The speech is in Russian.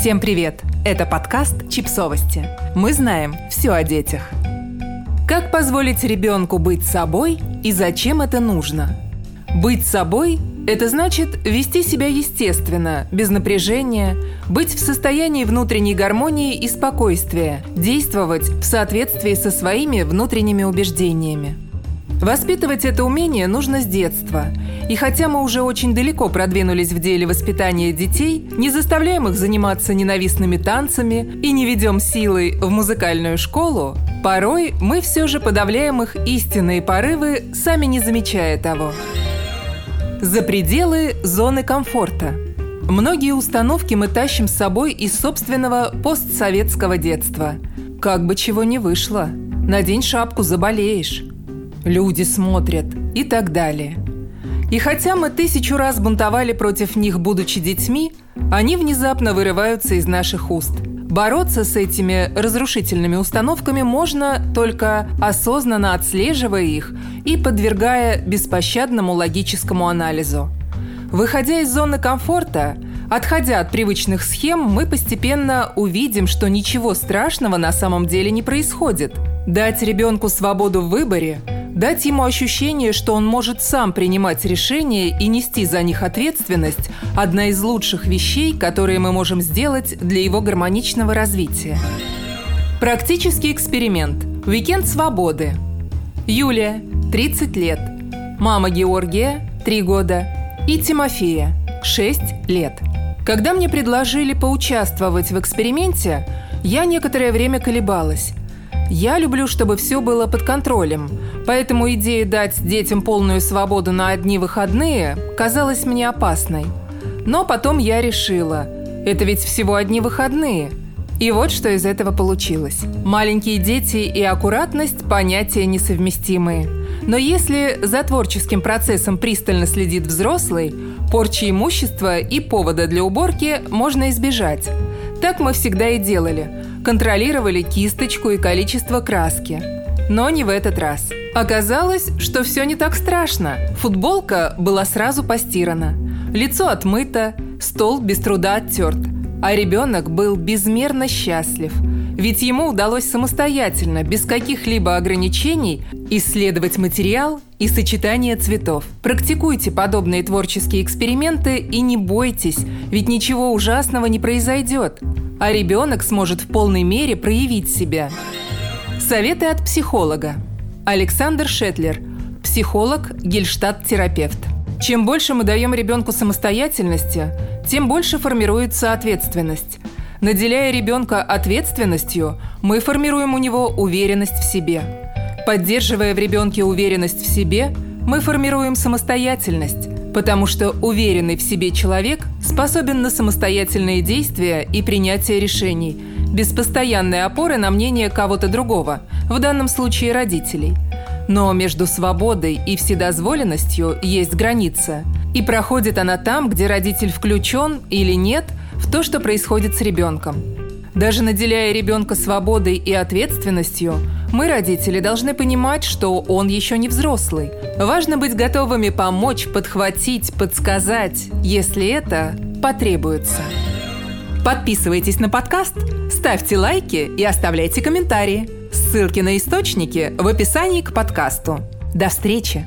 Всем привет! Это подкаст «Чипсовости». Мы знаем все о детях. Как позволить ребенку быть собой и зачем это нужно? Быть собой – это значит вести себя естественно, без напряжения, быть в состоянии внутренней гармонии и спокойствия, действовать в соответствии со своими внутренними убеждениями. Воспитывать это умение нужно с детства. И хотя мы уже очень далеко продвинулись в деле воспитания детей, не заставляем их заниматься ненавистными танцами и не ведем силой в музыкальную школу, порой мы все же подавляем их истинные порывы, сами не замечая того. За пределы зоны комфорта. Многие установки мы тащим с собой из собственного постсоветского детства. Как бы чего не вышло. Надень шапку, заболеешь люди смотрят и так далее. И хотя мы тысячу раз бунтовали против них, будучи детьми, они внезапно вырываются из наших уст. Бороться с этими разрушительными установками можно только осознанно отслеживая их и подвергая беспощадному логическому анализу. Выходя из зоны комфорта, отходя от привычных схем, мы постепенно увидим, что ничего страшного на самом деле не происходит. Дать ребенку свободу в выборе – Дать ему ощущение, что он может сам принимать решения и нести за них ответственность – одна из лучших вещей, которые мы можем сделать для его гармоничного развития. Практический эксперимент. Уикенд свободы. Юлия, 30 лет. Мама Георгия, 3 года. И Тимофея, 6 лет. Когда мне предложили поучаствовать в эксперименте, я некоторое время колебалась. Я люблю, чтобы все было под контролем, поэтому идея дать детям полную свободу на одни выходные казалась мне опасной. Но потом я решила, это ведь всего одни выходные. И вот что из этого получилось. Маленькие дети и аккуратность – понятия несовместимые. Но если за творческим процессом пристально следит взрослый, порчи имущества и повода для уборки можно избежать. Так мы всегда и делали – контролировали кисточку и количество краски. Но не в этот раз. Оказалось, что все не так страшно. Футболка была сразу постирана, лицо отмыто, стол без труда оттерт. А ребенок был безмерно счастлив, ведь ему удалось самостоятельно, без каких-либо ограничений, исследовать материал и сочетание цветов. Практикуйте подобные творческие эксперименты и не бойтесь, ведь ничего ужасного не произойдет а ребенок сможет в полной мере проявить себя. Советы от психолога. Александр Шетлер, психолог, гельштадт-терапевт. Чем больше мы даем ребенку самостоятельности, тем больше формируется ответственность. Наделяя ребенка ответственностью, мы формируем у него уверенность в себе. Поддерживая в ребенке уверенность в себе, мы формируем самостоятельность, Потому что уверенный в себе человек способен на самостоятельные действия и принятие решений, без постоянной опоры на мнение кого-то другого, в данном случае родителей. Но между свободой и вседозволенностью есть граница. И проходит она там, где родитель включен или нет в то, что происходит с ребенком. Даже наделяя ребенка свободой и ответственностью, мы, родители, должны понимать, что он еще не взрослый. Важно быть готовыми помочь, подхватить, подсказать, если это потребуется. Подписывайтесь на подкаст, ставьте лайки и оставляйте комментарии. Ссылки на источники в описании к подкасту. До встречи!